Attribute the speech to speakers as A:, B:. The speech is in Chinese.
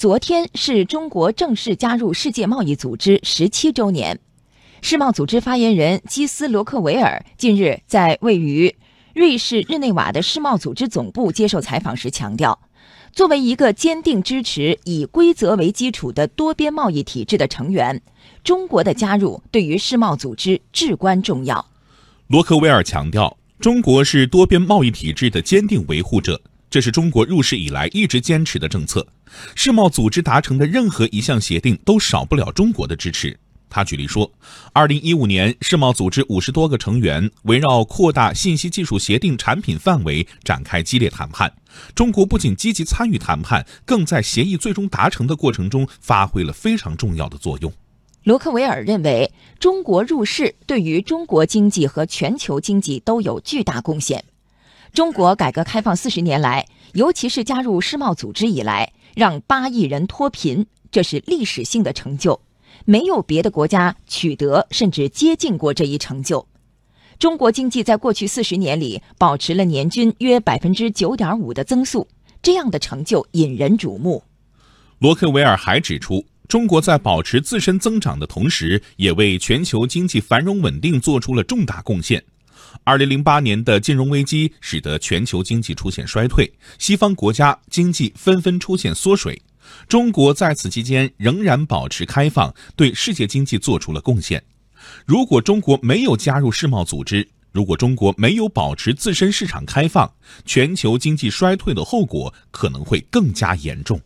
A: 昨天是中国正式加入世界贸易组织十七周年。世贸组织发言人基斯罗克维尔近日在位于瑞士日内瓦的世贸组织总部接受采访时强调，作为一个坚定支持以规则为基础的多边贸易体制的成员，中国的加入对于世贸组织至关重要。
B: 罗克维尔强调，中国是多边贸易体制的坚定维护者，这是中国入世以来一直坚持的政策。世贸组织达成的任何一项协定都少不了中国的支持。他举例说，二零一五年，世贸组织五十多个成员围绕扩大信息技术协定产品范围展开激烈谈判。中国不仅积极参与谈判，更在协议最终达成的过程中发挥了非常重要的作用。
A: 罗克维尔认为，中国入世对于中国经济和全球经济都有巨大贡献。中国改革开放四十年来，尤其是加入世贸组织以来，让八亿人脱贫，这是历史性的成就。没有别的国家取得甚至接近过这一成就。中国经济在过去四十年里保持了年均约百分之九点五的增速，这样的成就引人瞩目。
B: 罗克维尔还指出，中国在保持自身增长的同时，也为全球经济繁荣稳定做出了重大贡献。二零零八年的金融危机使得全球经济出现衰退，西方国家经济纷纷出现缩水。中国在此期间仍然保持开放，对世界经济做出了贡献。如果中国没有加入世贸组织，如果中国没有保持自身市场开放，全球经济衰退的后果可能会更加严重。